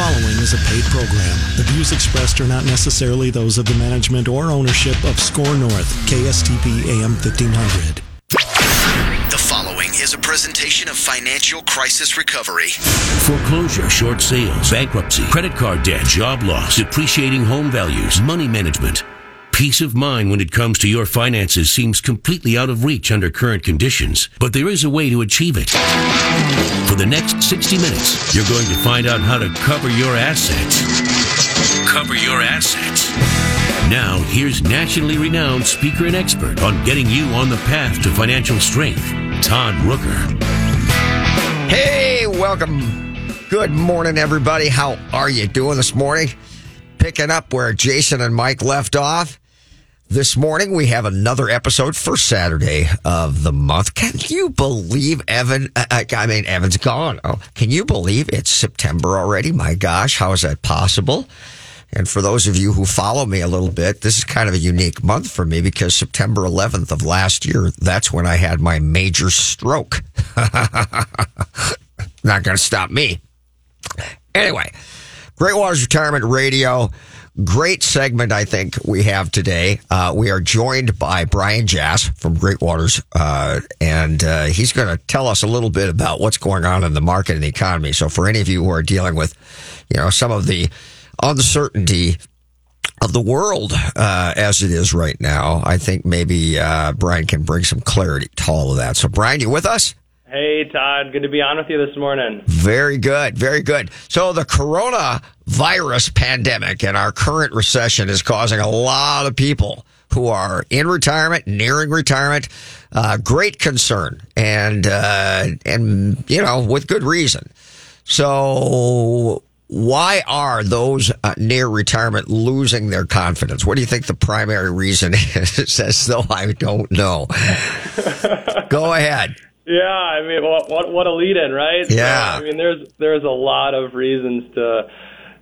following is a paid program. The views expressed are not necessarily those of the management or ownership of SKOR North, KSTP AM 1500. The following is a presentation of financial crisis recovery. Foreclosure, short sales, bankruptcy, credit card debt, job loss, depreciating home values, money management. Peace of mind when it comes to your finances seems completely out of reach under current conditions, but there is a way to achieve it. For the next 60 minutes, you're going to find out how to cover your assets. Cover your assets. Now, here's nationally renowned speaker and expert on getting you on the path to financial strength, Todd Rooker. Hey, welcome. Good morning, everybody. How are you doing this morning? Picking up where Jason and Mike left off. This morning we have another episode for Saturday of the month. Can you believe Evan? Uh, I mean, Evan's gone. Oh, can you believe it's September already? My gosh, how is that possible? And for those of you who follow me a little bit, this is kind of a unique month for me because September 11th of last year, that's when I had my major stroke. Not going to stop me. Anyway, Great Waters Retirement Radio. Great segment, I think we have today. Uh, we are joined by Brian Jass from Great Waters, uh, and uh, he's going to tell us a little bit about what's going on in the market and the economy. So, for any of you who are dealing with, you know, some of the uncertainty of the world uh, as it is right now, I think maybe uh, Brian can bring some clarity to all of that. So, Brian, you with us? Hey, Todd. Good to be on with you this morning. Very good. Very good. So the coronavirus pandemic and our current recession is causing a lot of people who are in retirement, nearing retirement, uh, great concern and, uh, and, you know, with good reason. So why are those uh, near retirement losing their confidence? What do you think the primary reason is? As though I don't know. Go ahead. Yeah, I mean, what what, what a lead in, right? Yeah. I mean, there's there's a lot of reasons to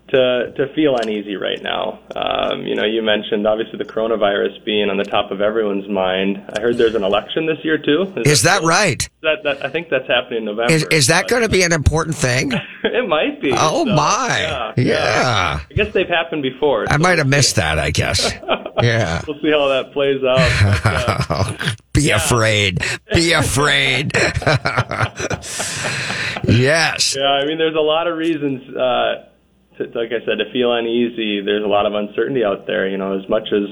to to feel uneasy right now. Um, you know, you mentioned obviously the coronavirus being on the top of everyone's mind. I heard there's an election this year too. Is, that, that right? That, that I think that's happening in November. Is, is that going to be an important thing? it might be. Oh so, my! Yeah, yeah. yeah. I guess they've happened before. I so might have missed that. I guess. Yeah. we'll see how that plays out. But, uh, Be yeah. afraid. Be afraid. yes. Yeah, I mean, there's a lot of reasons. Uh, to, like I said, to feel uneasy. There's a lot of uncertainty out there. You know, as much as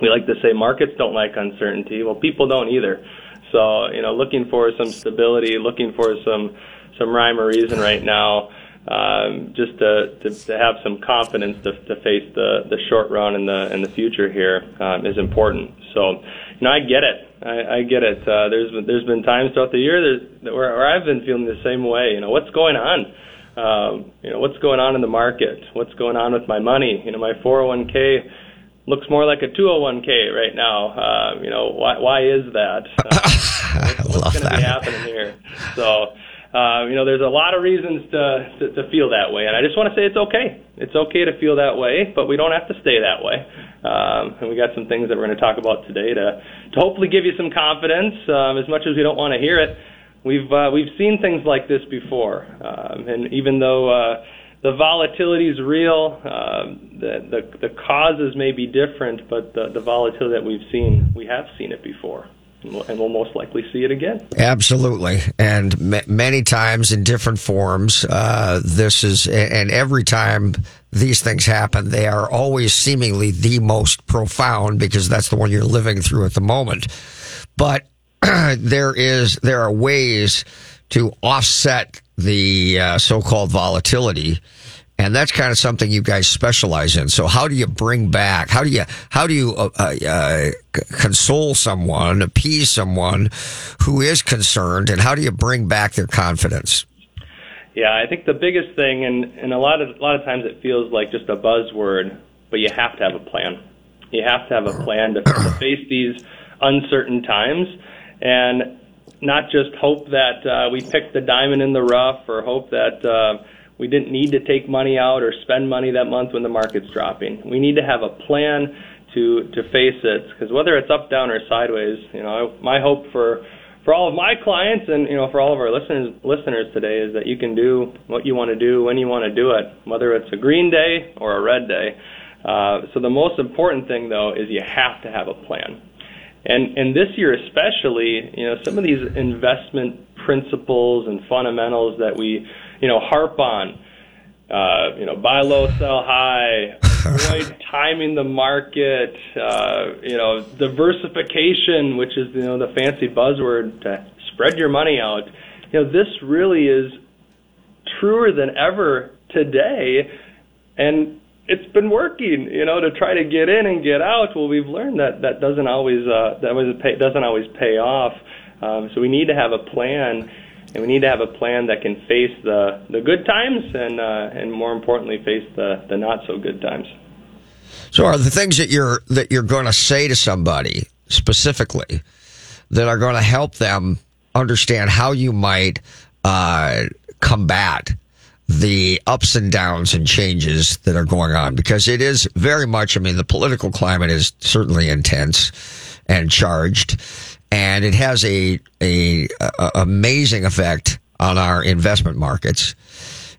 we like to say markets don't like uncertainty, well, people don't either. So, you know, looking for some stability, looking for some some rhyme or reason right now, um, just to, to to have some confidence to, to face the the short run and the and the future here um, is important. So, you know, I get it. I, I get it. Uh, there's there's been times throughout the year where, where I've been feeling the same way. You know, what's going on? um, you know, what's going on in the market? What's going on with my money? You know, my 401k looks more like a 201k right now. Uh, you know, why, why is that? Uh, what's what's going to be happening here? So, uh, you know, there's a lot of reasons to, to, to feel that way. And I just want to say it's okay. It's okay to feel that way, but we don't have to stay that way. Um, and we got some things that we're going to talk about today to, to hopefully give you some confidence, um, as much as we don't want to hear it we've uh, we've seen things like this before, um, and even though uh, the volatility is real, um, the, the the causes may be different, but the, the volatility that we've seen, we have seen it before. And we'll, most likely see it again. Absolutely, and many times in different forms. Uh, this is, and every time these things happen, they are always seemingly the most profound because that's the one you're living through at the moment. But there is there are ways to offset the uh, so-called volatility and that's kind of something you guys specialize in. So how do you bring back? How do you how do you uh, uh, console someone, appease someone who is concerned, and how do you bring back their confidence? Yeah, I think the biggest thing, and, and a lot of a lot of times it feels like just a buzzword, but you have to have a plan. You have to have a plan to, to face these uncertain times and not just hope that uh, we pick the diamond in the rough or hope that uh, we didn't need to take money out or spend money that month when the market's dropping. We need to have a plan to to face it because whether it's up, down, or sideways, you know, my hope for for all of my clients and you know for all of our listeners listeners today is that you can do what you want to do when you want to do it, whether it's a green day or a red day. Uh, so the most important thing though is you have to have a plan. And and this year especially, you know, some of these investment principles and fundamentals that we, you know, harp on, uh, you know, buy low, sell high, avoid timing the market, uh, you know, diversification, which is you know the fancy buzzword to spread your money out. You know, this really is truer than ever today, and it's been working. You know, to try to get in and get out. Well, we've learned that that doesn't always uh, that doesn't always pay off. Um, so we need to have a plan and we need to have a plan that can face the, the good times and uh, and more importantly face the, the not so good times. So, are the things that you're that you're going to say to somebody specifically that are going to help them understand how you might uh, combat the ups and downs and changes that are going on? Because it is very much. I mean, the political climate is certainly intense and charged and it has a, a, a amazing effect on our investment markets.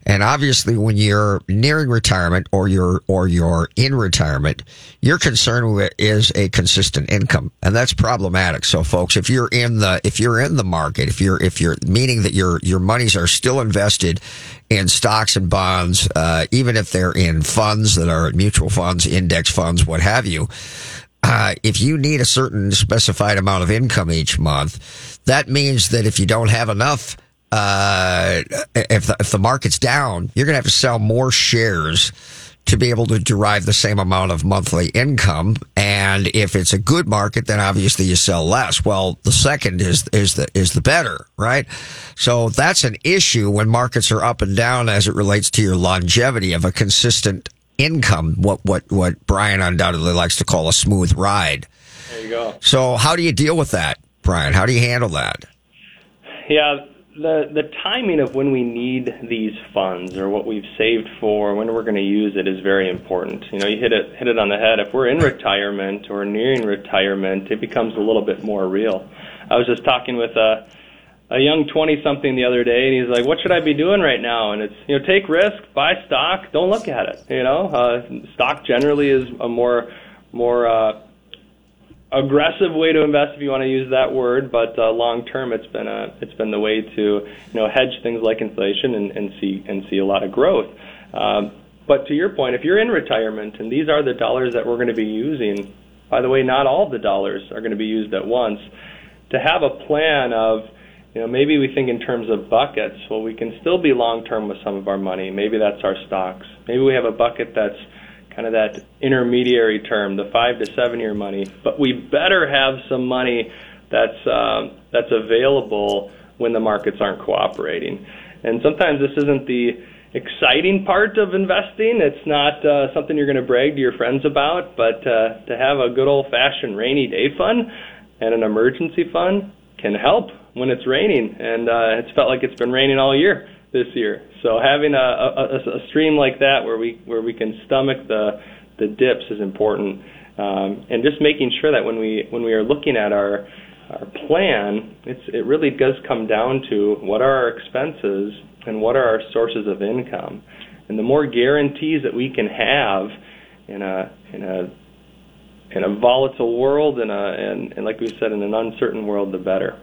And obviously, when you're nearing retirement or you're or you're in retirement, your concern is a consistent income, and that's problematic. So, folks, if you're in the if you're in the market, if you're if you're meaning that your your monies are still invested in stocks and bonds, uh, even if they're in funds that are mutual funds, index funds, what have you, uh, if you need a certain specified amount of income each month, that means that if you don't have enough, uh, if the, if the market's down, you're going to have to sell more shares to be able to derive the same amount of monthly income. And if it's a good market, then obviously you sell less. Well, the second is, is the, is the better, right? So that's an issue when markets are up and down as it relates to your longevity of a consistent income, what what what Brian undoubtedly likes to call a smooth ride. There you go. So how do you deal with that, Brian? How do you handle that? Yeah, the the timing of when we need these funds or what we've saved for, when we're going to use it, is very important. You know, you hit it hit it on the head. If we're in retirement or nearing retirement, it becomes a little bit more real. I was just talking with a a young 20 something the other day and he's like what should i be doing right now? And it's you know take risk buy stock don't look at it you know? Uh, stock generally is a more more uh, aggressive way to invest if you want to use that word but uh, long term it's been a it's been the way to you know hedge things like inflation and, and see and see a lot of growth. Um, but to your point if you're in retirement and these are the dollars that we're going to be using by the way not all the dollars are going to be used at once to have a plan of you know, maybe we think in terms of buckets. Well, we can still be long term with some of our money. Maybe that's our stocks. Maybe we have a bucket that's kind of that intermediary term, the five to seven year money. But we better have some money that's um, that's available when the markets aren't cooperating. And sometimes this isn't the exciting part of investing. It's not uh, something you're going to brag to your friends about, but uh, to have a good old fashioned rainy day fund and an emergency fund can help when it's raining, and uh, it's felt like it's been raining all year this year. So having a, a, a stream like that where we where we can stomach the the dips is important, um, and just making sure that when we when we are looking at our our plan, it's it really does come down to what are our expenses and what are our sources of income, and the more guarantees that we can have in a in a in a volatile world and, a, and, and like we said, in an uncertain world, the better.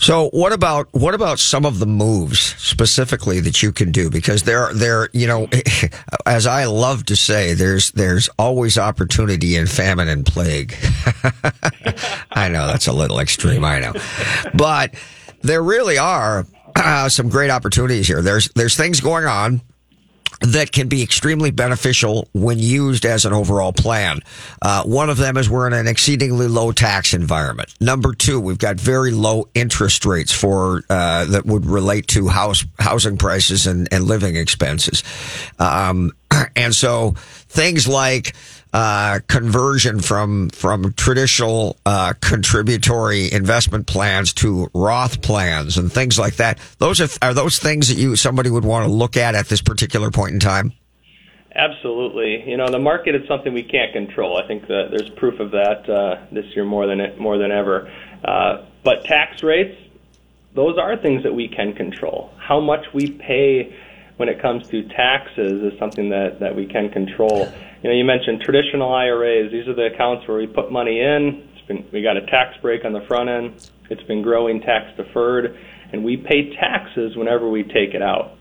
So what about what about some of the moves specifically that you can do? Because there there you know, as I love to say, there's there's always opportunity in famine and plague. I know that's a little extreme, I know, but there really are uh, some great opportunities here. There's there's things going on that can be extremely beneficial when used as an overall plan. Uh, one of them is we're in an exceedingly low tax environment. Number two, we've got very low interest rates for uh, that would relate to house housing prices and, and living expenses, um, and so things like uh, conversion from from traditional uh, contributory investment plans to Roth plans and things like that. Those are are those things that you somebody would want to look at at this particular point in time. Absolutely. You know, the market is something we can't control. I think that there's proof of that uh, this year more than more than ever. Uh, but tax rates, those are things that we can control. How much we pay when it comes to taxes is something that, that we can control. You know, you mentioned traditional IRAs. These are the accounts where we put money in. It's been, we got a tax break on the front end. It's been growing tax deferred, and we pay taxes whenever we take it out.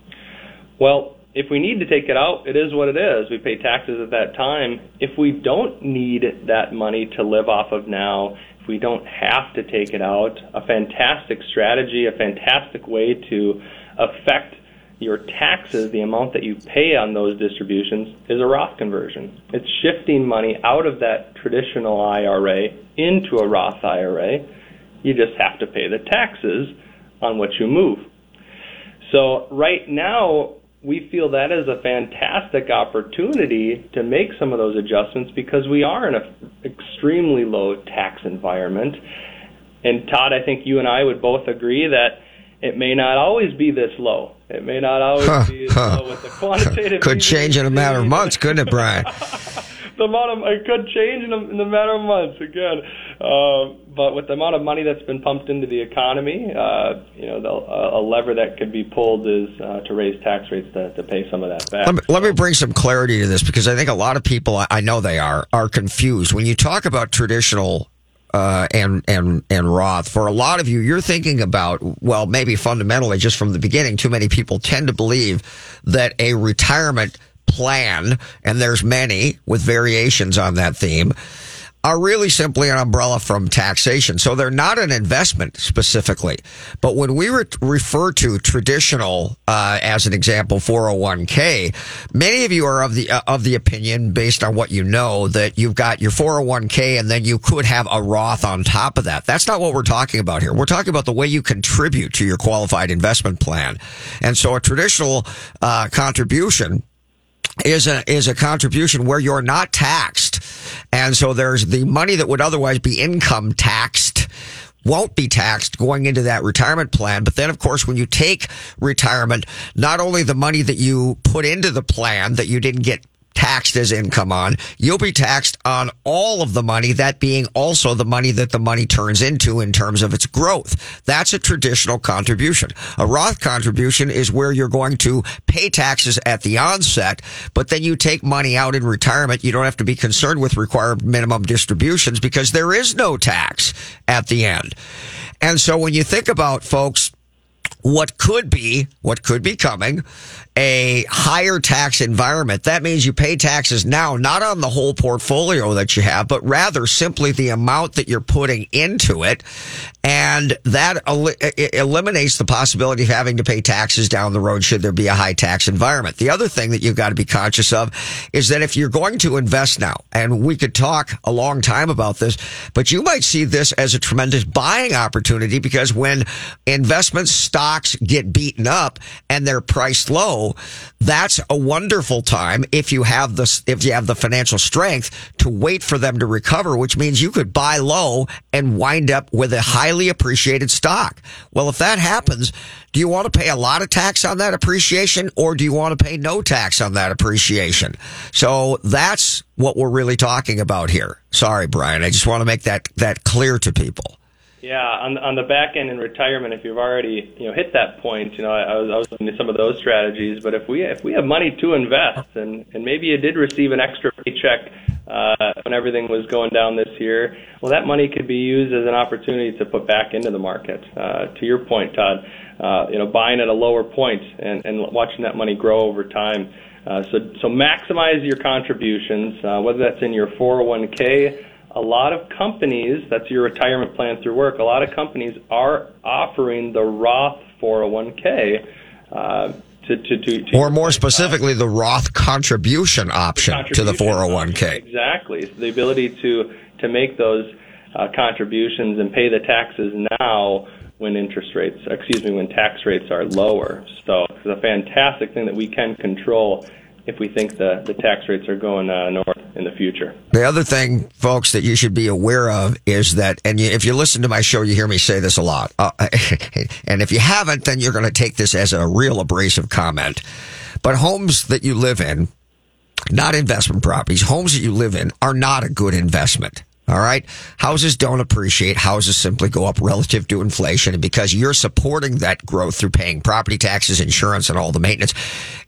Well, if we need to take it out, it is what it is. We pay taxes at that time. If we don't need that money to live off of now, if we don't have to take it out, a fantastic strategy, a fantastic way to affect your taxes, the amount that you pay on those distributions, is a Roth conversion. It's shifting money out of that traditional IRA into a Roth IRA. You just have to pay the taxes on what you move. So, right now, we feel that is a fantastic opportunity to make some of those adjustments because we are in an extremely low tax environment. And Todd, I think you and I would both agree that it may not always be this low. It may not always huh, be huh. low with the quantitative. Could change in a matter of months, couldn't it, Brian? the amount of it could change in a, in a matter of months again. Uh, but with the amount of money that's been pumped into the economy, uh, you know, the, a lever that could be pulled is uh, to raise tax rates to, to pay some of that back. Let me, let me bring some clarity to this because I think a lot of people, I know they are, are confused when you talk about traditional uh, and and and Roth. For a lot of you, you're thinking about well, maybe fundamentally, just from the beginning, too many people tend to believe that a retirement plan, and there's many with variations on that theme, are really simply an umbrella from taxation. So they're not an investment specifically. But when we re- refer to traditional, uh, as an example, 401k, many of you are of the, uh, of the opinion based on what you know that you've got your 401k and then you could have a Roth on top of that. That's not what we're talking about here. We're talking about the way you contribute to your qualified investment plan. And so a traditional, uh, contribution is a is a contribution where you're not taxed. And so there's the money that would otherwise be income taxed won't be taxed going into that retirement plan. But then, of course, when you take retirement, not only the money that you put into the plan that you didn't get taxed as income on. You'll be taxed on all of the money, that being also the money that the money turns into in terms of its growth. That's a traditional contribution. A Roth contribution is where you're going to pay taxes at the onset, but then you take money out in retirement. You don't have to be concerned with required minimum distributions because there is no tax at the end. And so when you think about folks, what could be, what could be coming, a higher tax environment. That means you pay taxes now, not on the whole portfolio that you have, but rather simply the amount that you're putting into it. And that el- eliminates the possibility of having to pay taxes down the road should there be a high tax environment. The other thing that you've got to be conscious of is that if you're going to invest now, and we could talk a long time about this, but you might see this as a tremendous buying opportunity because when investments, stocks get beaten up and they're priced low, that's a wonderful time if you have the if you have the financial strength to wait for them to recover, which means you could buy low and wind up with a highly appreciated stock. Well, if that happens, do you want to pay a lot of tax on that appreciation or do you want to pay no tax on that appreciation? So that's what we're really talking about here. Sorry, Brian. I just want to make that, that clear to people. Yeah, on on the back end in retirement, if you've already you know hit that point, you know I, I was I was looking at some of those strategies. But if we if we have money to invest, and and maybe you did receive an extra paycheck uh, when everything was going down this year, well, that money could be used as an opportunity to put back into the market. Uh, to your point, Todd, uh, you know buying at a lower point and and watching that money grow over time. Uh, so so maximize your contributions, uh, whether that's in your 401k a lot of companies, that's your retirement plan through work, a lot of companies are offering the Roth 401k. Uh, to, to, to, to or more specifically, the Roth contribution option contribution to the 401k. Exactly. So the ability to, to make those uh, contributions and pay the taxes now when interest rates, excuse me, when tax rates are lower. So it's a fantastic thing that we can control if we think the, the tax rates are going uh, north in the future. The other thing, folks, that you should be aware of is that, and you, if you listen to my show, you hear me say this a lot. Uh, and if you haven't, then you're going to take this as a real abrasive comment. But homes that you live in, not investment properties, homes that you live in are not a good investment. All right. Houses don't appreciate. Houses simply go up relative to inflation. And because you're supporting that growth through paying property taxes, insurance, and all the maintenance,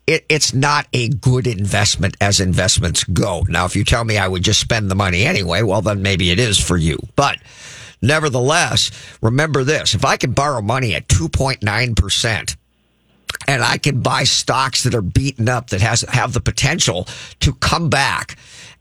it, it's not a good investment as investments go. Now, if you tell me I would just spend the money anyway, well, then maybe it is for you. But nevertheless, remember this. If I can borrow money at 2.9%, and I can buy stocks that are beaten up that has have the potential to come back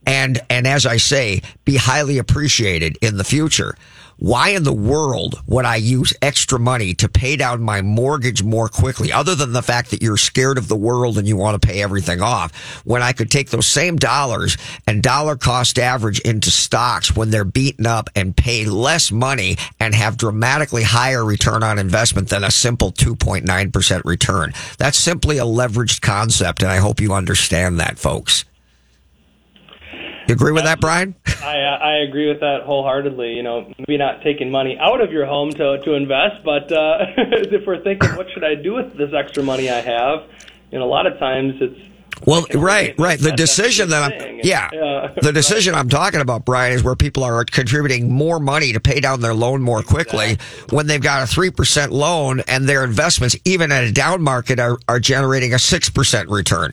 and and as I say, be highly appreciated in the future. Why in the world would I use extra money to pay down my mortgage more quickly, other than the fact that you're scared of the world and you want to pay everything off, when I could take those same dollars and dollar cost average into stocks when they're beaten up and pay less money and have dramatically higher return on investment than a simple 2.9% return? That's simply a leveraged concept, and I hope you understand that, folks. You agree with that, Brian? I I agree with that wholeheartedly. You know, maybe not taking money out of your home to to invest, but uh, if we're thinking, what should I do with this extra money I have? Know, a lot of times it's well, right, right. The decision that I'm, yeah, yeah. the decision I'm talking about, Brian, is where people are contributing more money to pay down their loan more quickly exactly. when they've got a 3% loan and their investments, even at a down market, are, are generating a 6% return.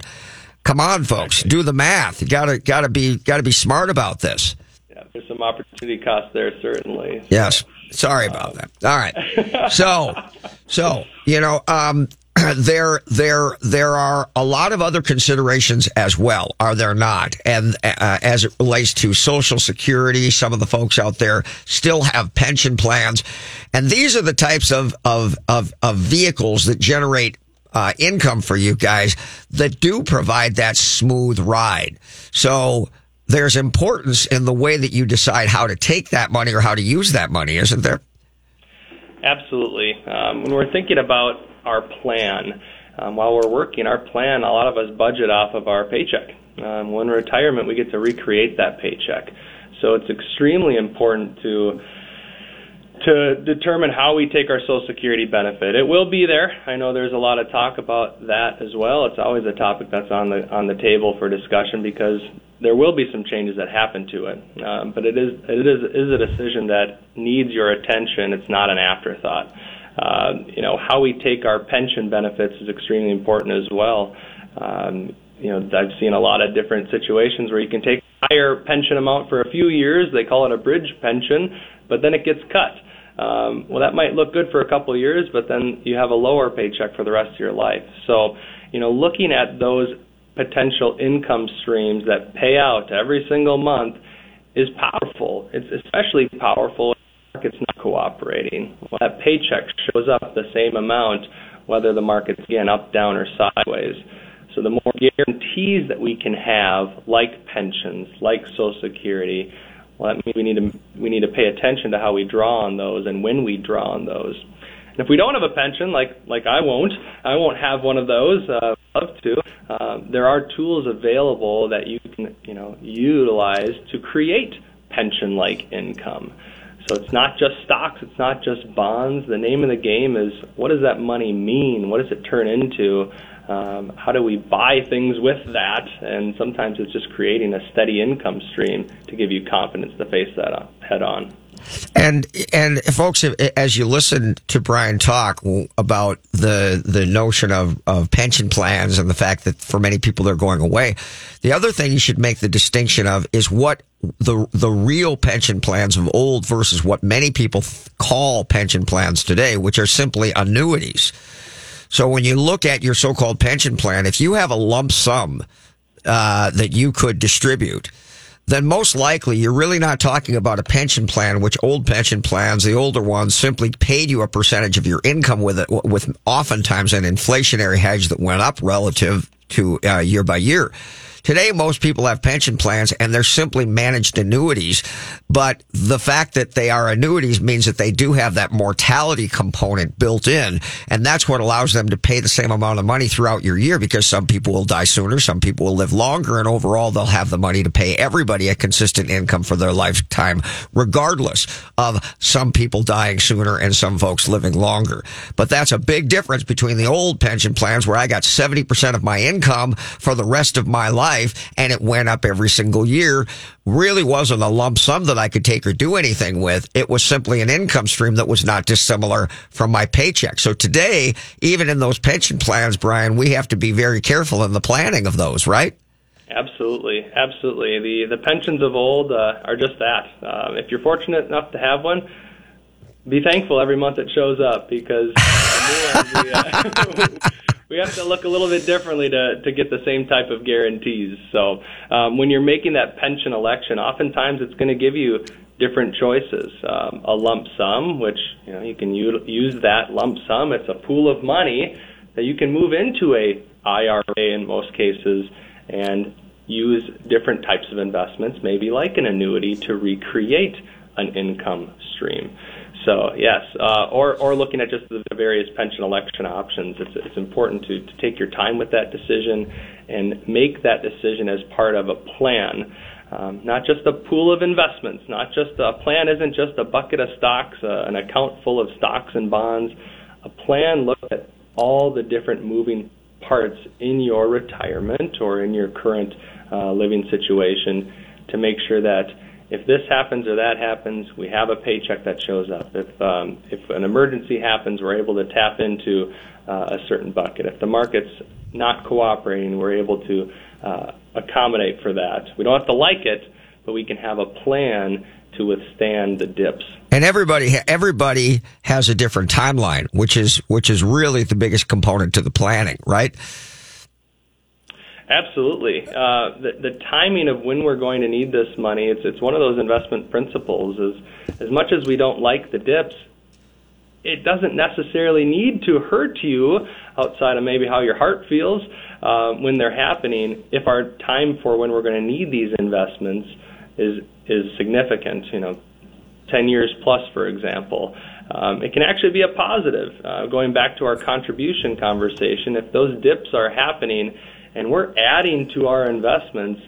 Come on, folks, do the math. You gotta gotta be gotta be smart about this. Yeah, there's some opportunity cost there, certainly. Yes. Sorry about that. All right. So, so you know, um, there there there are a lot of other considerations as well are there not and uh, as it relates to social security some of the folks out there still have pension plans and these are the types of of of, of vehicles that generate uh, income for you guys that do provide that smooth ride. So there's importance in the way that you decide how to take that money or how to use that money, isn't there? Absolutely. Um, when we're thinking about our plan, um, while we're working, our plan, a lot of us budget off of our paycheck. Um, when retirement, we get to recreate that paycheck. So it's extremely important to to determine how we take our Social Security benefit. It will be there. I know there's a lot of talk about that as well. It's always a topic that's on the on the table for discussion because there will be some changes that happen to it. Um, but it is it is is a decision that needs your attention. It's not an afterthought. Uh, you know how we take our pension benefits is extremely important as well. Um, you know I've seen a lot of different situations where you can take higher pension amount for a few years. They call it a bridge pension, but then it gets cut um, well, that might look good for a couple of years, but then you have a lower paycheck for the rest of your life. So, you know, looking at those potential income streams that pay out every single month is powerful. It's especially powerful if the market's not cooperating. Well, that paycheck shows up the same amount whether the market's again up, down, or sideways. So the more guarantees that we can have, like pensions, like Social Security, well, that means we need to we need to pay attention to how we draw on those and when we draw on those. And if we don't have a pension, like like I won't, I won't have one of those. Uh, love to. Uh, there are tools available that you can you know utilize to create pension-like income. So it's not just stocks, it's not just bonds. The name of the game is what does that money mean? What does it turn into? Um, how do we buy things with that? And sometimes it's just creating a steady income stream to give you confidence to face that head on. And and folks, as you listen to Brian talk about the the notion of, of pension plans and the fact that for many people they're going away, the other thing you should make the distinction of is what the the real pension plans of old versus what many people call pension plans today, which are simply annuities. So when you look at your so-called pension plan, if you have a lump sum uh, that you could distribute, then most likely you're really not talking about a pension plan, which old pension plans, the older ones, simply paid you a percentage of your income with it, with oftentimes an inflationary hedge that went up relative to uh, year by year. Today, most people have pension plans and they're simply managed annuities. But the fact that they are annuities means that they do have that mortality component built in. And that's what allows them to pay the same amount of money throughout your year because some people will die sooner. Some people will live longer. And overall, they'll have the money to pay everybody a consistent income for their lifetime, regardless of some people dying sooner and some folks living longer. But that's a big difference between the old pension plans where I got 70% of my income for the rest of my life life and it went up every single year really wasn't a lump sum that I could take or do anything with. It was simply an income stream that was not dissimilar from my paycheck. So today, even in those pension plans, Brian, we have to be very careful in the planning of those, right? Absolutely, absolutely. The the pensions of old uh, are just that. Uh, if you're fortunate enough to have one, be thankful every month it shows up because we have to look a little bit differently to to get the same type of guarantees. So um, when you're making that pension election, oftentimes it's going to give you different choices. Um, a lump sum, which you know you can u- use that lump sum. It's a pool of money that you can move into a IRA in most cases and use different types of investments, maybe like an annuity, to recreate an income stream. So yes, uh, or or looking at just the various pension election options, it's it's important to, to take your time with that decision and make that decision as part of a plan, um, not just a pool of investments. Not just a plan isn't just a bucket of stocks, uh, an account full of stocks and bonds. A plan looks at all the different moving parts in your retirement or in your current uh, living situation to make sure that if this happens or that happens, we have a paycheck that shows up. If um, if an emergency happens, we're able to tap into uh, a certain bucket. If the market's not cooperating, we're able to uh, accommodate for that. We don't have to like it, but we can have a plan to withstand the dips. And everybody everybody has a different timeline, which is which is really the biggest component to the planning, right? Absolutely. Uh, the, the timing of when we're going to need this money, it's, it's one of those investment principles. Is as much as we don't like the dips, it doesn't necessarily need to hurt you outside of maybe how your heart feels uh, when they're happening. If our time for when we're going to need these investments is is significant, you know, 10 years plus, for example, um, it can actually be a positive. Uh, going back to our contribution conversation, if those dips are happening and we're adding to our investments,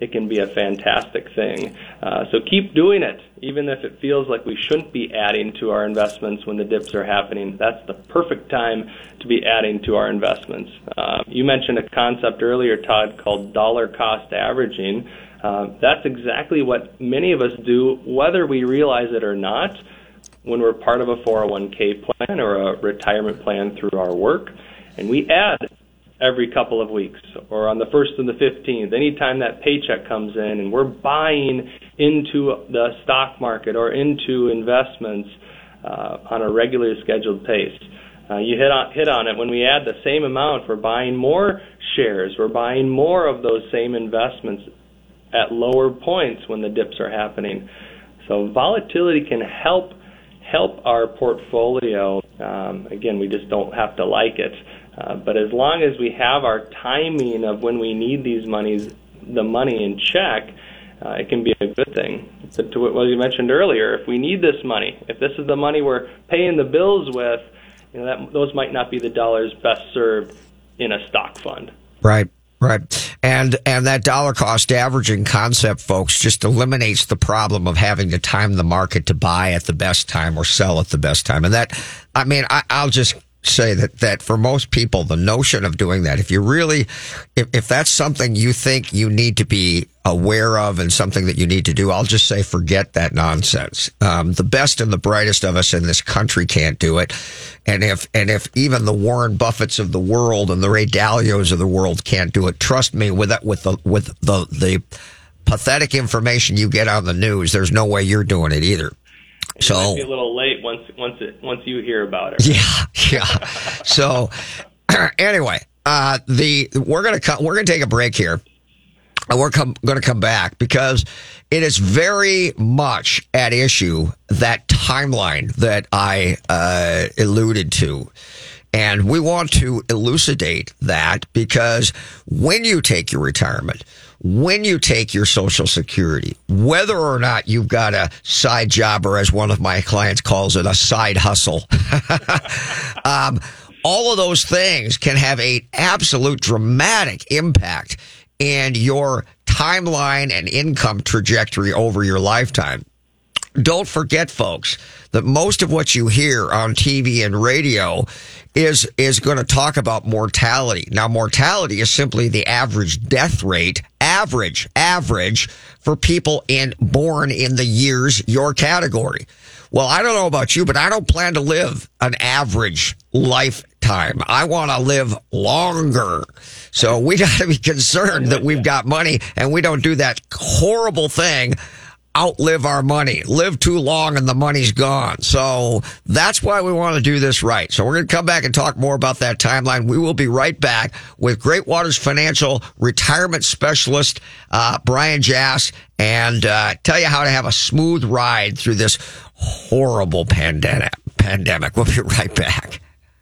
it can be a fantastic thing. Uh, so keep doing it, even if it feels like we shouldn't be adding to our investments when the dips are happening. That's the perfect time to be adding to our investments. Uh, you mentioned a concept earlier, Todd, called dollar cost averaging. Uh, that's exactly what many of us do, whether we realize it or not, when we're part of a 401k plan or a retirement plan through our work. And we add every couple of weeks or on the 1st and the 15th, anytime that paycheck comes in and we're buying into the stock market or into investments uh, on a regularly scheduled pace. Uh, you hit on, hit on it. When we add the same amount, we're buying more shares. We're buying more of those same investments at lower points when the dips are happening. So volatility can help help our portfolio. Um, again, we just don't have to like it. Uh, but as long as we have our timing of when we need these monies, the money in check, uh, it can be a good thing. To, to what you mentioned earlier, if we need this money, if this is the money we're paying the bills with, you know, that, those might not be the dollars best served in a stock fund. Right. Right. And and that dollar cost averaging concept, folks, just eliminates the problem of having to time the market to buy at the best time or sell at the best time. And that, I mean, I, I'll just say that that for most people the notion of doing that if you really if, if that's something you think you need to be aware of and something that you need to do i'll just say forget that nonsense. Um, the best and the brightest of us in this country can't do it. And if and if even the warren Buffetts of the world and the ray dalios of the world can't do it trust me with that with the with the the pathetic information you get on the news there's no way you're doing it either so might be a little late once once it once you hear about it. Yeah, yeah. so anyway, uh, the we're gonna come, we're gonna take a break here. And we're come, going to come back because it is very much at issue that timeline that I uh, alluded to. And we want to elucidate that because when you take your retirement, when you take your social security, whether or not you've got a side job or as one of my clients calls it, a side hustle, um, all of those things can have a absolute dramatic impact in your timeline and income trajectory over your lifetime. Don't forget, folks, that most of what you hear on TV and radio is is going to talk about mortality. Now, mortality is simply the average death rate average, average for people in born in the years your category. Well, I don't know about you, but I don't plan to live an average lifetime. I want to live longer. So we got to be concerned that we've got money and we don't do that horrible thing outlive our money, live too long and the money's gone. So that's why we want to do this right. So we're going to come back and talk more about that timeline. We will be right back with Great Waters Financial retirement specialist, uh, Brian Jass and, uh, tell you how to have a smooth ride through this horrible pandemic. Pandemic. We'll be right back.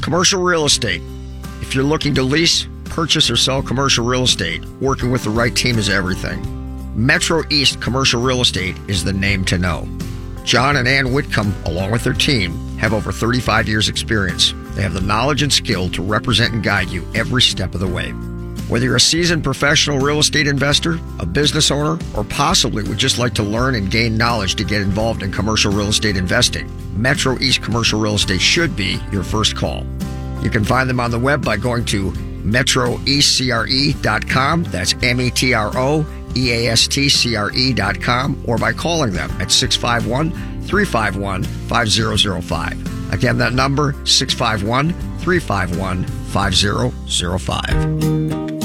Commercial real estate. If you're looking to lease, purchase, or sell commercial real estate, working with the right team is everything. Metro East Commercial Real Estate is the name to know. John and Ann Whitcomb, along with their team, have over 35 years' experience. They have the knowledge and skill to represent and guide you every step of the way. Whether you're a seasoned professional real estate investor, a business owner, or possibly would just like to learn and gain knowledge to get involved in commercial real estate investing, Metro East Commercial Real Estate should be your first call. You can find them on the web by going to metroeastcre.com. That's M E T R O E A S T C R E.com, or by calling them at 651 351 5005. Again, that number 651 351 5005.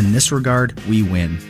in this regard, we win.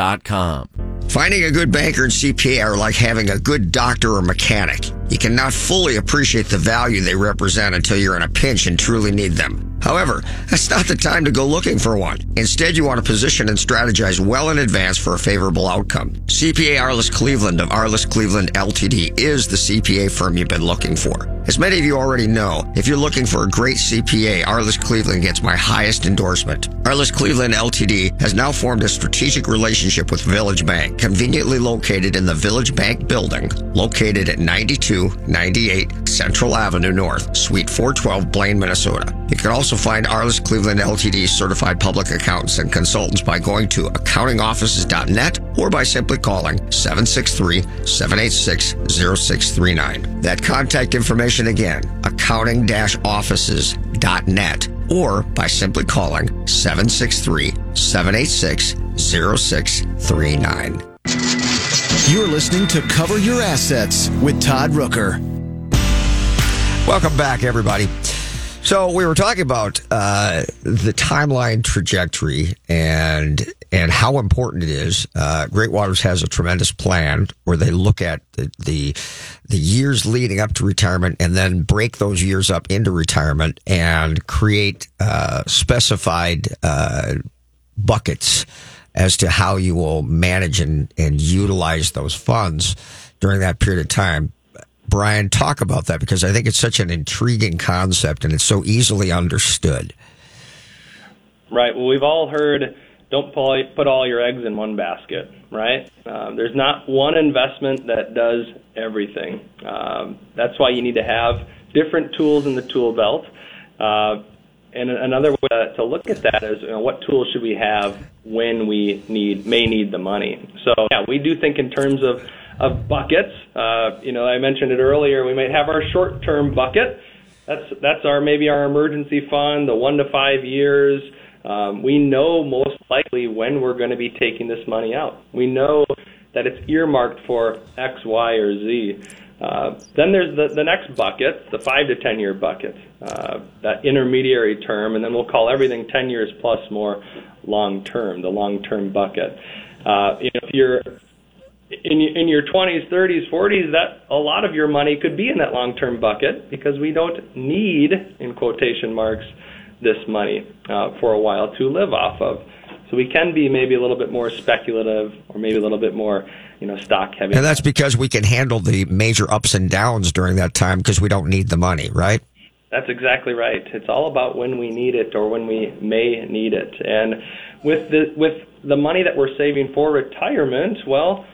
Finding a good banker and CPA are like having a good doctor or mechanic. You cannot fully appreciate the value they represent until you're in a pinch and truly need them. However, that's not the time to go looking for one. Instead, you want to position and strategize well in advance for a favorable outcome. CPA Arliss Cleveland of Arliss Cleveland LTD is the CPA firm you've been looking for. As many of you already know, if you're looking for a great CPA, Arliss Cleveland gets my highest endorsement. Arliss Cleveland LTD has now formed a strategic relationship with Village Bank, conveniently located in the Village Bank building, located at 9298 Central Avenue North, Suite 412, Blaine, Minnesota. You can also find Arliss Cleveland LTD certified public accountants and consultants by going to accountingoffices.net or by simply calling 763-786-0639. That contact information again, accounting-offices.net or by simply calling 763-786-0639. You're listening to Cover Your Assets with Todd Rooker. Welcome back, everybody. So we were talking about uh, the timeline trajectory and and how important it is. Uh, Great Waters has a tremendous plan where they look at the, the, the years leading up to retirement and then break those years up into retirement and create uh, specified uh, buckets as to how you will manage and, and utilize those funds during that period of time. Brian, talk about that because I think it's such an intriguing concept and it's so easily understood. Right. Well, we've all heard don't put all your eggs in one basket, right? Um, there's not one investment that does everything. Um, that's why you need to have different tools in the tool belt. Uh, and another way to look at that is you know, what tools should we have when we need may need the money. So yeah, we do think in terms of of buckets. Uh, you know, I mentioned it earlier. We might have our short-term bucket. That's that's our maybe our emergency fund, the one to five years. Um, we know most likely when we're going to be taking this money out. We know that it's earmarked for X, Y, or Z. Uh, then there's the, the next bucket, the five to ten year bucket, uh, that intermediary term, and then we'll call everything 10 years plus more long term, the long term bucket. Uh, if you're in in your 20s, 30s, 40s, that a lot of your money could be in that long-term bucket because we don't need, in quotation marks, this money uh, for a while to live off of. So we can be maybe a little bit more speculative, or maybe a little bit more, you know, stock heavy. And that's because we can handle the major ups and downs during that time because we don't need the money, right? That's exactly right. It's all about when we need it or when we may need it. And with the with the money that we're saving for retirement, well,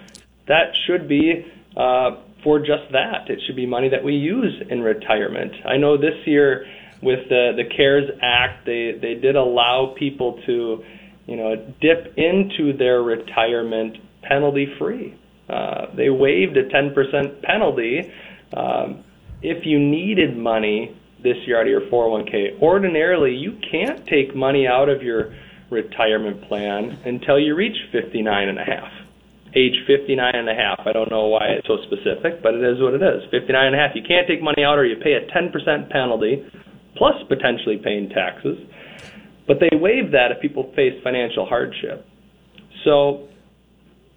that should be uh, for just that. It should be money that we use in retirement. I know this year with the the CARES Act, they they did allow people to, you know, dip into their retirement penalty free. Uh, they waived a 10% penalty um, if you needed money this year out of your 401k. Ordinarily, you can't take money out of your retirement plan until you reach 59 and a half age 59 and a half. I don't know why it's so specific, but it is what it is. 59 and a half. You can't take money out or you pay a 10% penalty plus potentially paying taxes. But they waive that if people face financial hardship. So,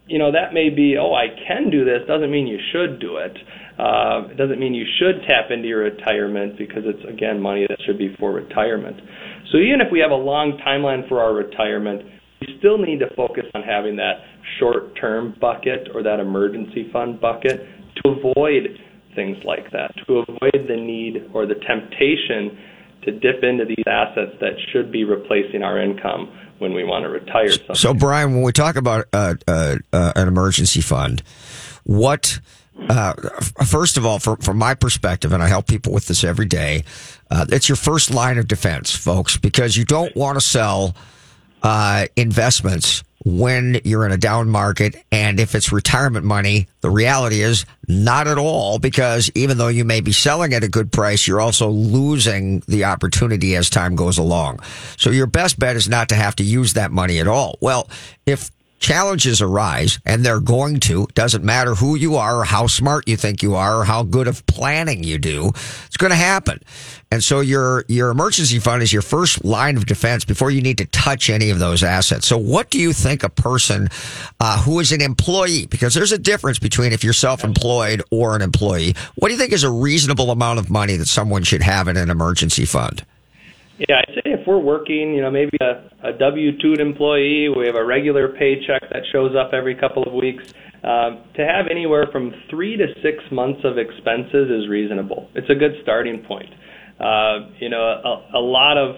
you know, that may be, oh, I can do this, doesn't mean you should do it. Uh, it doesn't mean you should tap into your retirement because it's, again, money that should be for retirement. So even if we have a long timeline for our retirement, we still need to focus on having that short term bucket or that emergency fund bucket to avoid things like that, to avoid the need or the temptation to dip into these assets that should be replacing our income when we want to retire. Someday. So, Brian, when we talk about uh, uh, uh, an emergency fund, what uh, first of all, from, from my perspective, and I help people with this every day, uh, it's your first line of defense, folks, because you don't want to sell uh, investments when you're in a down market. And if it's retirement money, the reality is not at all because even though you may be selling at a good price, you're also losing the opportunity as time goes along. So your best bet is not to have to use that money at all. Well, if challenges arise and they're going to doesn't matter who you are or how smart you think you are or how good of planning you do it's going to happen. And so your your emergency fund is your first line of defense before you need to touch any of those assets. So what do you think a person uh, who is an employee because there's a difference between if you're self-employed or an employee what do you think is a reasonable amount of money that someone should have in an emergency fund yeah, I'd say if we're working, you know, maybe a, a W-2 employee, we have a regular paycheck that shows up every couple of weeks. Uh, to have anywhere from three to six months of expenses is reasonable. It's a good starting point. Uh, you know, a, a lot of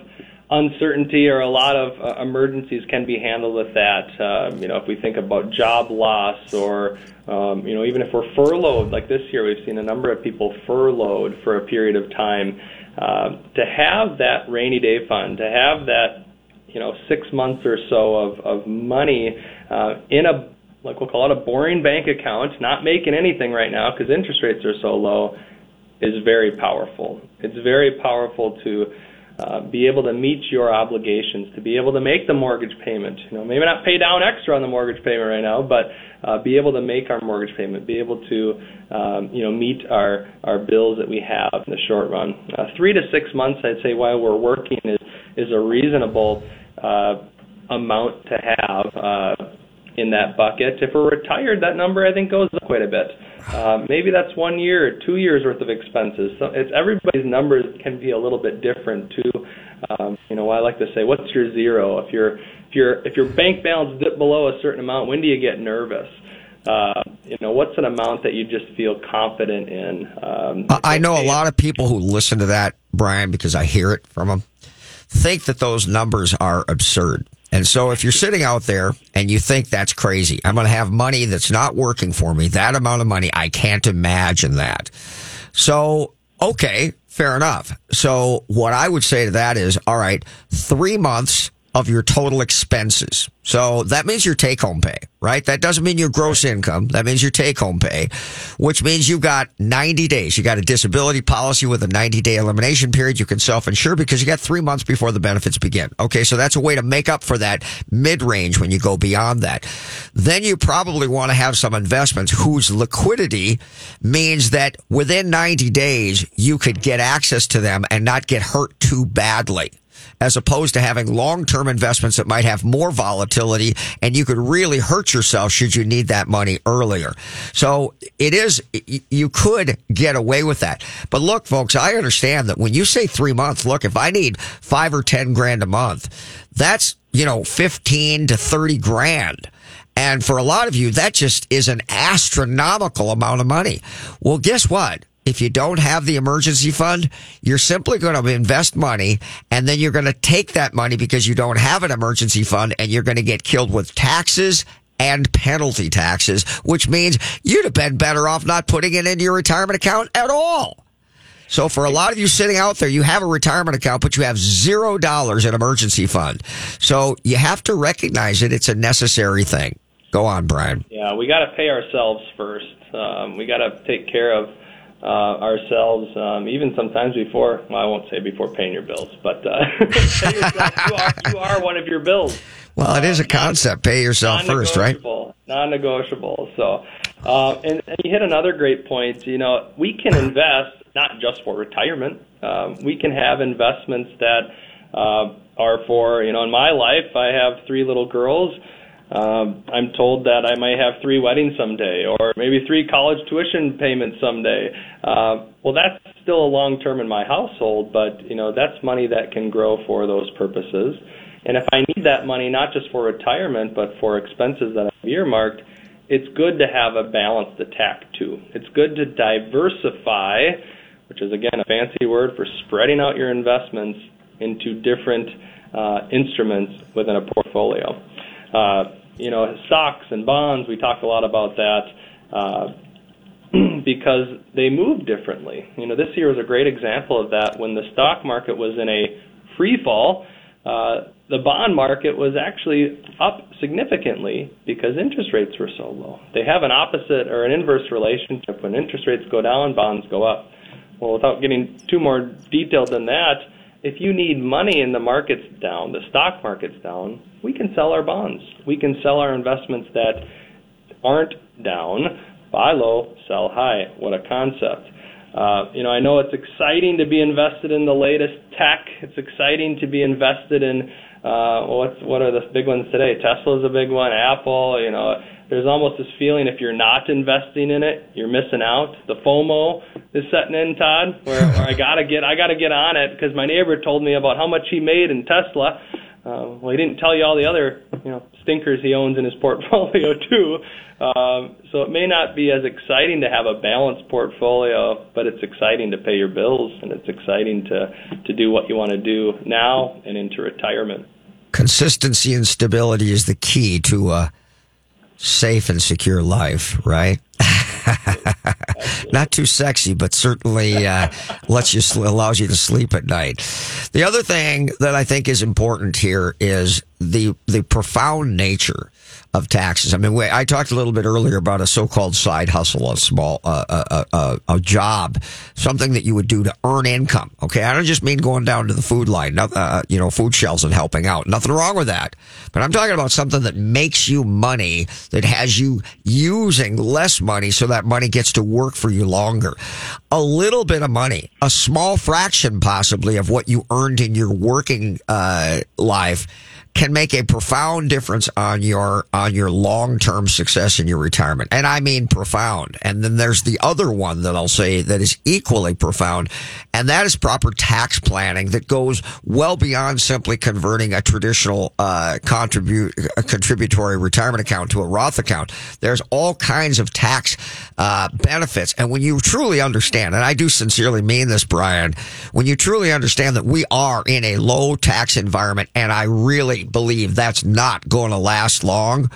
uncertainty or a lot of uh, emergencies can be handled with that. Uh, you know, if we think about job loss or, um, you know, even if we're furloughed, like this year, we've seen a number of people furloughed for a period of time. Uh, to have that rainy day fund, to have that, you know, six months or so of, of money uh, in a, like we'll call it a boring bank account, not making anything right now because interest rates are so low, is very powerful. It's very powerful to uh, be able to meet your obligations, to be able to make the mortgage payment. You know, maybe not pay down extra on the mortgage payment right now, but uh, be able to make our mortgage payment, be able to, um, you know, meet our our bills that we have in the short run. Uh, three to six months, I'd say, while we're working is is a reasonable uh, amount to have uh, in that bucket. If we're retired, that number I think goes up quite a bit. Uh, maybe that's one year, two years worth of expenses. So it's everybody's numbers can be a little bit different too. Um, you know, I like to say, what's your zero? If your if your if your bank balance dipped below a certain amount, when do you get nervous? Uh, you know, what's an amount that you just feel confident in? Um, I know a lot of people who listen to that, Brian, because I hear it from them, think that those numbers are absurd. And so if you're sitting out there and you think that's crazy, I'm going to have money that's not working for me, that amount of money, I can't imagine that. So, okay, fair enough. So what I would say to that is, all right, three months of your total expenses. So that means your take home pay, right? That doesn't mean your gross income. That means your take home pay, which means you've got 90 days. You got a disability policy with a 90 day elimination period. You can self insure because you got three months before the benefits begin. Okay. So that's a way to make up for that mid range when you go beyond that. Then you probably want to have some investments whose liquidity means that within 90 days, you could get access to them and not get hurt too badly as opposed to having long-term investments that might have more volatility and you could really hurt yourself should you need that money earlier. So it is, you could get away with that. But look, folks, I understand that when you say three months, look, if I need five or 10 grand a month, that's, you know, 15 to 30 grand. And for a lot of you, that just is an astronomical amount of money. Well, guess what? If you don't have the emergency fund, you're simply going to invest money and then you're going to take that money because you don't have an emergency fund and you're going to get killed with taxes and penalty taxes, which means you'd have been better off not putting it into your retirement account at all. So for a lot of you sitting out there, you have a retirement account, but you have zero dollars in emergency fund. So you have to recognize that it's a necessary thing. Go on, Brian. Yeah, we got to pay ourselves first. Um, we got to take care of uh, ourselves, um, even sometimes before, well, I won't say before paying your bills, but uh, yourself, you, are, you are one of your bills. Well, it is a concept. Pay yourself first, right? Non-negotiable. So, uh, and, and you hit another great point. You know, we can invest not just for retirement. Um, we can have investments that uh, are for, you know, in my life, I have three little girls. Um, I'm told that I might have three weddings someday, or maybe three college tuition payments someday. Uh, well, that's still a long term in my household, but you know that's money that can grow for those purposes. And if I need that money not just for retirement, but for expenses that I've earmarked, it's good to have a balanced attack too. It's good to diversify, which is again a fancy word for spreading out your investments into different uh, instruments within a portfolio. Uh, you know, stocks and bonds, we talk a lot about that uh, because they move differently. You know, this year was a great example of that when the stock market was in a free fall. uh, the bond market was actually up significantly because interest rates were so low. They have an opposite or an inverse relationship. When interest rates go down, bonds go up. Well, without getting too more detailed than that, if you need money and the market's down, the stock market's down, we can sell our bonds. We can sell our investments that aren't down, buy low, sell high. What a concept. Uh, you know, I know it's exciting to be invested in the latest tech. It's exciting to be invested in uh, what's what are the big ones today? Tesla's a big one. Apple. You know, there's almost this feeling if you're not investing in it, you're missing out. The FOMO is setting in, Todd, where, where I gotta get I gotta get on it because my neighbor told me about how much he made in Tesla. Uh, well, he didn't tell you all the other you know stinkers he owns in his portfolio too. Um, so it may not be as exciting to have a balanced portfolio, but it's exciting to pay your bills and it's exciting to to do what you want to do now and into retirement. Consistency and stability is the key to a safe and secure life, right? Not too sexy, but certainly uh, lets you allows you to sleep at night. The other thing that I think is important here is the the profound nature of taxes. I mean, I talked a little bit earlier about a so-called side hustle, a small, uh, a, uh, a, uh, uh, a, job, something that you would do to earn income. Okay, I don't just mean going down to the food line, uh, you know, food shelves and helping out. Nothing wrong with that, but I'm talking about something that makes you money, that has you using less money, so that money gets to work for you longer. A little bit of money, a small fraction possibly of what you earned in your working uh, life can make a profound difference on your on your long-term success in your retirement. And I mean profound. And then there's the other one that I'll say that is equally profound, and that is proper tax planning that goes well beyond simply converting a traditional uh, contribute a contributory retirement account to a Roth account. There's all kinds of tax uh, benefits, and when you truly understand, and I do sincerely mean this, Brian, when you truly understand that we are in a low tax environment, and I really believe that's not going to last long.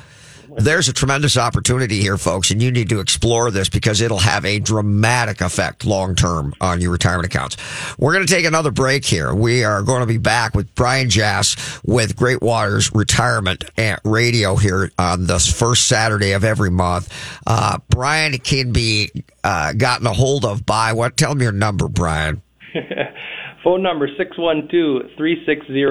There's a tremendous opportunity here, folks, and you need to explore this because it'll have a dramatic effect long term on your retirement accounts. We're going to take another break here. We are going to be back with Brian Jass with Great Waters Retirement Radio here on the first Saturday of every month. Uh, Brian can be uh, gotten a hold of by what? Tell me your number, Brian. Phone number 612 360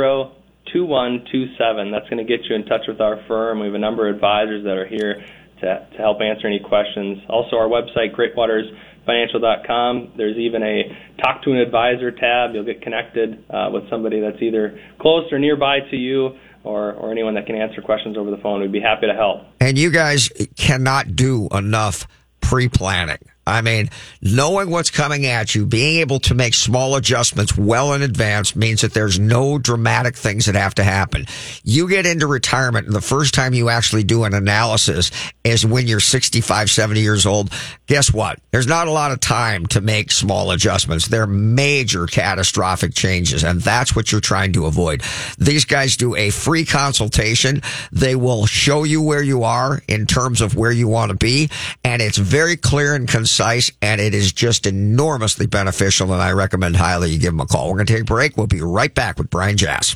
2127. That's going to get you in touch with our firm. We have a number of advisors that are here to, to help answer any questions. Also, our website, greatwatersfinancial.com. There's even a Talk to an Advisor tab. You'll get connected uh, with somebody that's either close or nearby to you or, or anyone that can answer questions over the phone. We'd be happy to help. And you guys cannot do enough pre planning. I mean, knowing what's coming at you, being able to make small adjustments well in advance means that there's no dramatic things that have to happen. You get into retirement and the first time you actually do an analysis is when you're 65, 70 years old. Guess what? There's not a lot of time to make small adjustments. They're major catastrophic changes and that's what you're trying to avoid. These guys do a free consultation. They will show you where you are in terms of where you want to be and it's very clear and concise concise, and it is just enormously beneficial. And I recommend highly you give them a call. We're going to take a break. We'll be right back with Brian Jass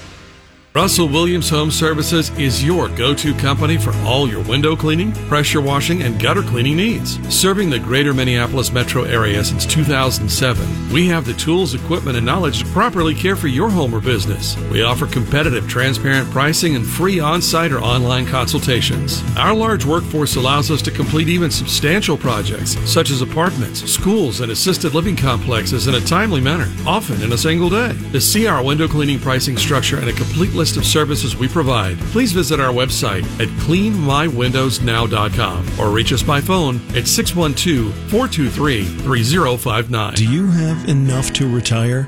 Russell Williams Home Services is your go to company for all your window cleaning, pressure washing, and gutter cleaning needs. Serving the greater Minneapolis metro area since 2007, we have the tools, equipment, and knowledge to properly care for your home or business. We offer competitive, transparent pricing and free on site or online consultations. Our large workforce allows us to complete even substantial projects, such as apartments, schools, and assisted living complexes in a timely manner, often in a single day. To see our window cleaning pricing structure and a complete list of services we provide, please visit our website at cleanmywindowsnow.com or reach us by phone at 612 423 3059. Do you have enough to retire?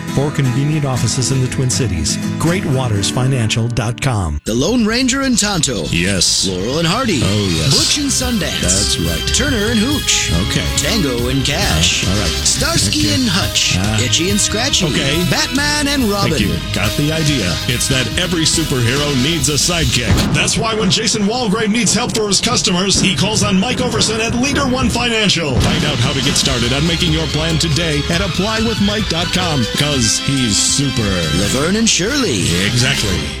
Four convenient offices in the Twin Cities. GreatWatersFinancial.com. The Lone Ranger and Tonto. Yes. Laurel and Hardy. Oh, yes. Butch and Sundance. That's right. Turner and Hooch. Okay. Tango and Cash. Uh, all right. Starsky and Hutch. Uh, Itchy and Scratchy. Okay. Batman and Robin. Thank you. Got the idea. It's that every superhero needs a sidekick. That's why when Jason Walgrave needs help for his customers, he calls on Mike Overson at LeaderOne Financial. Find out how to get started on making your plan today at applywithmike.com because he's super. Laverne and Shirley. Exactly.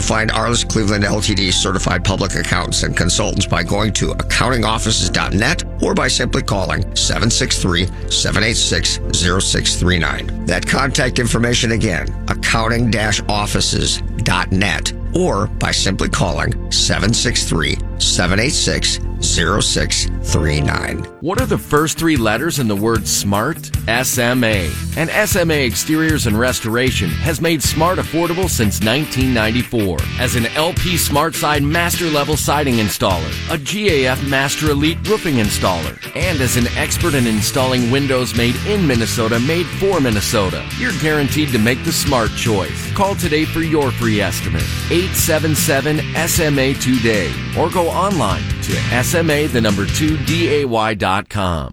find Arliss Cleveland LTD certified public accountants and consultants by going to accountingoffices.net or by simply calling 763-786-0639. That contact information again, accounting-offices.net or by simply calling 763-786-0639. What are the first three letters in the word SMART? SMA. And SMA Exteriors and Restoration has made smart affordable since 1994. As an LP SmartSide Master Level Siding Installer, a GAF Master Elite Roofing Installer, and as an expert in installing windows made in Minnesota, made for Minnesota, you're guaranteed to make the smart choice. Call today for your free estimate. 877 SMA today or go online to SMA the number 2 DAY.com.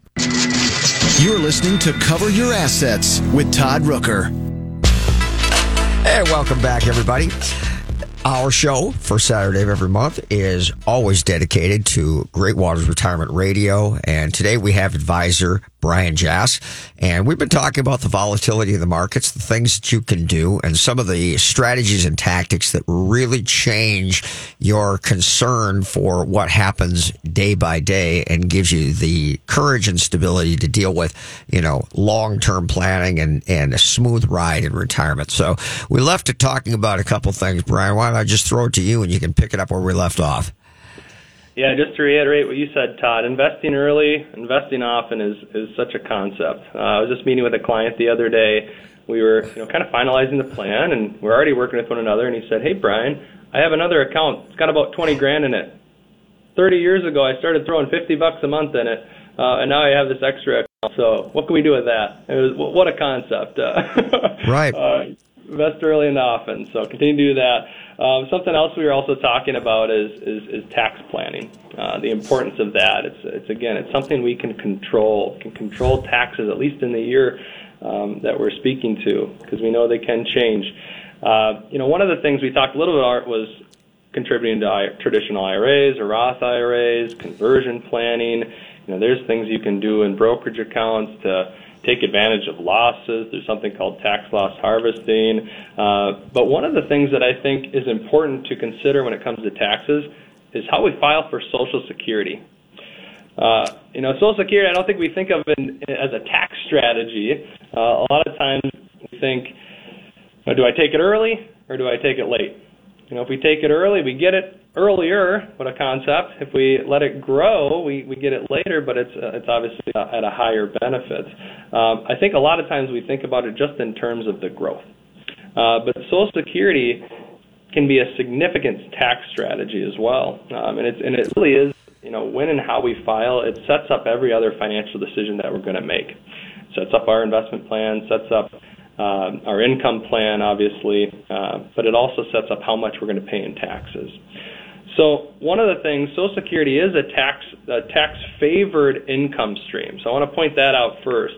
You're listening to Cover Your Assets with Todd Rooker. Hey, welcome back, everybody. Our show for Saturday of every month is always dedicated to Great Waters Retirement Radio. And today we have advisor Brian Jass. And we've been talking about the volatility of the markets, the things that you can do, and some of the strategies and tactics that really change your concern for what happens day by day and gives you the courage and stability to deal with, you know, long term planning and, and a smooth ride in retirement. So we left it talking about a couple things, Brian. Why don't I just throw it to you and you can pick it up where we left off? Yeah, just to reiterate what you said, Todd, investing early, investing often is, is such a concept. Uh, I was just meeting with a client the other day. we were you know kind of finalizing the plan, and we're already working with one another. And he said, "Hey, Brian, I have another account. It's got about 20 grand in it. 30 years ago, I started throwing 50 bucks a month in it, uh, and now I have this extra account. So what can we do with that? It was what a concept. Uh, right. Uh, invest early and often. So continue to do that. Um, something else we were also talking about is is, is tax planning. Uh, the importance of that. It's it's again it's something we can control. Can control taxes at least in the year um, that we're speaking to because we know they can change. Uh, you know, one of the things we talked a little bit about was contributing to I- traditional IRAs or Roth IRAs, conversion planning. You know, there's things you can do in brokerage accounts to take advantage of losses. There's something called tax loss harvesting. Uh, but one of the things that I think is important to consider when it comes to taxes is how we file for Social Security. Uh, you know, Social Security, I don't think we think of it as a tax strategy. Uh, a lot of times we think, do I take it early or do I take it late? You know, if we take it early, we get it earlier. What a concept! If we let it grow, we, we get it later, but it's uh, it's obviously at a higher benefit. Um, I think a lot of times we think about it just in terms of the growth, uh, but Social Security can be a significant tax strategy as well, um, and it's and it really is. You know, when and how we file, it sets up every other financial decision that we're going to make. Sets up our investment plan, sets up uh, our income plan, obviously, uh, but it also sets up how much we're going to pay in taxes. So one of the things, Social Security is a tax a tax favored income stream. So I want to point that out first.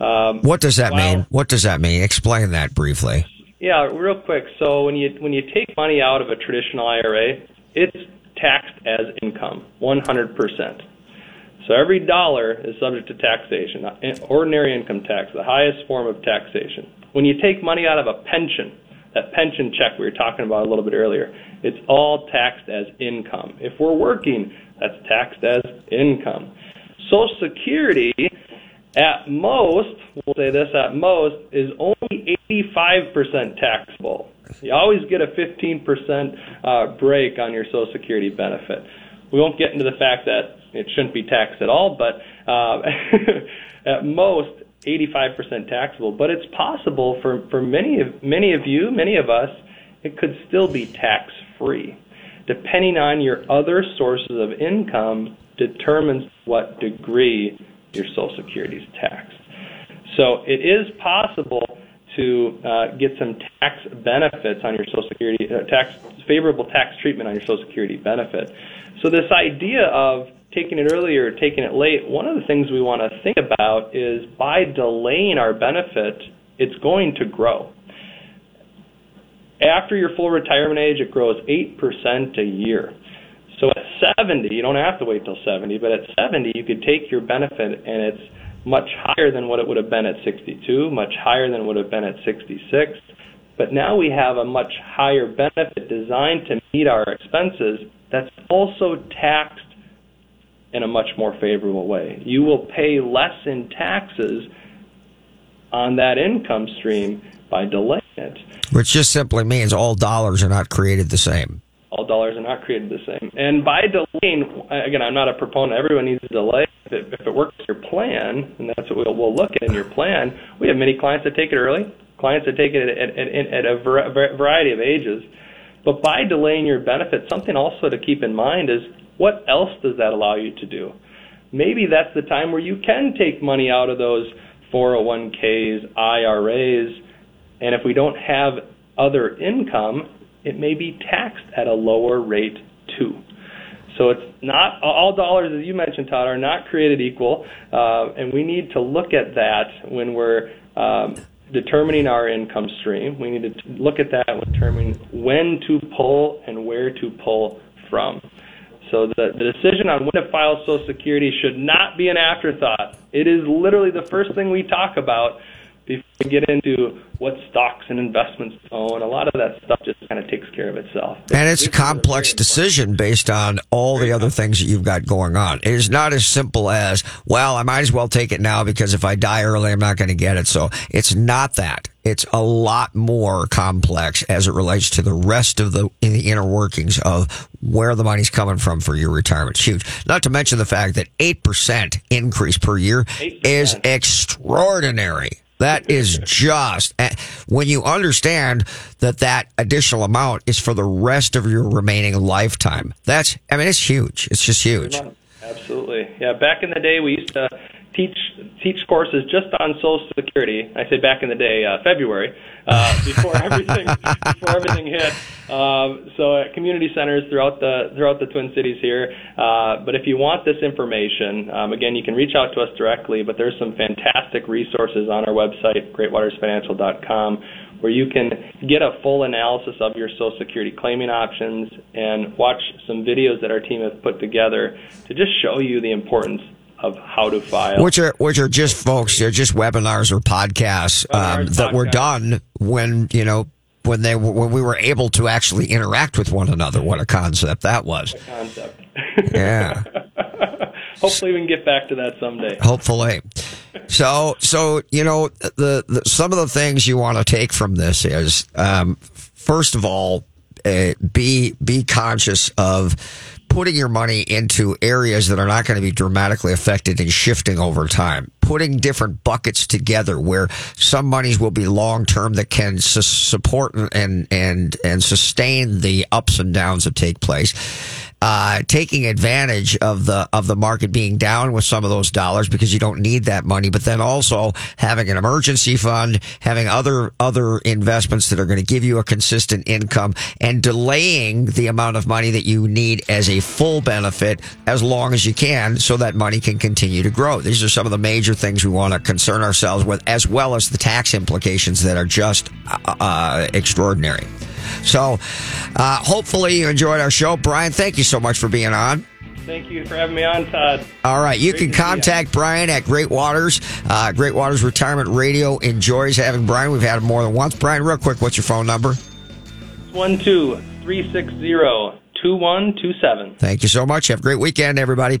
Um, what does that while, mean? What does that mean? Explain that briefly. Yeah, real quick. So when you when you take money out of a traditional IRA, it's taxed as income, 100%. So every dollar is subject to taxation, ordinary income tax, the highest form of taxation. When you take money out of a pension, that pension check we were talking about a little bit earlier, it's all taxed as income. If we're working, that's taxed as income. Social Security, at most, we'll say this, at most, is only 85% taxable. You always get a 15% uh, break on your Social Security benefit. We won't get into the fact that it shouldn't be taxed at all, but uh, at most 85% taxable. But it's possible for, for many of many of you, many of us, it could still be tax free. Depending on your other sources of income, determines what degree your Social Security is taxed. So it is possible to uh, get some tax benefits on your Social Security, uh, tax favorable tax treatment on your Social Security benefit. So this idea of taking it early or taking it late, one of the things we want to think about is by delaying our benefit, it's going to grow. After your full retirement age, it grows 8% a year. So at 70, you don't have to wait till 70, but at 70, you could take your benefit and it's much higher than what it would have been at 62, much higher than it would have been at 66. But now we have a much higher benefit designed to meet our expenses that's also taxed in a much more favorable way. You will pay less in taxes on that income stream by delaying it. Which just simply means all dollars are not created the same. All dollars are not created the same. And by delaying, again, I'm not a proponent. Everyone needs to delay. If it, if it works your plan, and that's what we'll, we'll look at in your plan, we have many clients that take it early, clients that take it at, at, at, at a variety of ages. But by delaying your benefit, something also to keep in mind is what else does that allow you to do? Maybe that's the time where you can take money out of those 401ks, IRAs, and if we don't have other income, it may be taxed at a lower rate too. So it's not all dollars, as you mentioned, Todd, are not created equal, uh, and we need to look at that when we're um, determining our income stream. We need to look at that when determining when to pull and where to pull from. So the, the decision on when to file Social Security should not be an afterthought. It is literally the first thing we talk about before we get into what stocks and investments to own. A lot of that stuff just kind of takes care of itself. And it's a complex decision based on all the other things that you've got going on. It is not as simple as, well, I might as well take it now because if I die early, I'm not going to get it. So it's not that. It's a lot more complex as it relates to the rest of the, in the inner workings of where the money's coming from for your retirement. It's huge. Not to mention the fact that 8% increase per year 8%. is extraordinary. That is just eh, when you understand that that additional amount is for the rest of your remaining lifetime. That's, I mean, it's huge. It's just huge. Absolutely. Yeah, back in the day, we used to teach teach courses just on Social Security. I say back in the day, uh, February, uh, before everything before everything hit. Um, so at community centers throughout the throughout the Twin Cities here. Uh, but if you want this information, um, again, you can reach out to us directly. But there's some fantastic resources on our website, GreatWatersFinancial.com where you can get a full analysis of your Social Security claiming options and watch some videos that our team has put together to just show you the importance of how to file. Which are which are just folks, they're just webinars or podcasts um, Webinars, that were done when you know when they when we were able to actually interact with one another. What a concept that was! concept. Yeah. Hopefully, we can get back to that someday. Hopefully. So, so you know, the, the some of the things you want to take from this is, um, first of all, uh, be be conscious of putting your money into areas that are not going to be dramatically affected and shifting over time. Putting different buckets together where some monies will be long term that can su- support and and and sustain the ups and downs that take place uh, taking advantage of the of the market being down with some of those dollars because you don't need that money, but then also having an emergency fund, having other other investments that are going to give you a consistent income, and delaying the amount of money that you need as a full benefit as long as you can, so that money can continue to grow. These are some of the major things we want to concern ourselves with, as well as the tax implications that are just uh, uh, extraordinary. So, uh, hopefully you enjoyed our show. Brian, thank you so much for being on. Thank you for having me on, Todd. All right, you Great can to see ya. contact Brian at Great Waters. Uh, Great Waters Retirement Radio enjoys having Brian. We've had him more than once. Brian, real quick, what's your phone number? One two three six zero two one two seven. Thank you so much. Have a great weekend, everybody.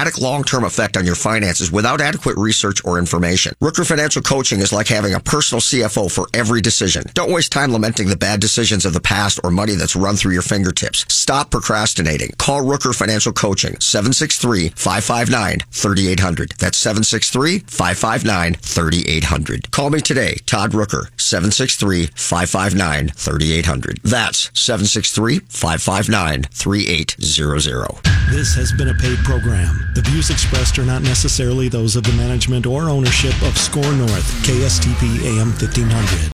dramatic long-term effect on your finances without adequate research or information. Rooker Financial Coaching is like having a personal CFO for every decision. Don't waste time lamenting the bad decisions of the past or money that's run through your fingertips. Stop procrastinating. Call Rooker Financial Coaching 763-559-3800. That's 763-559-3800. Call me today, Todd Rooker 763-559-3800. That's 763-559-3800. This has been a paid program. The views expressed are not necessarily those of the management or ownership of SKOR North, KSTP AM 1500.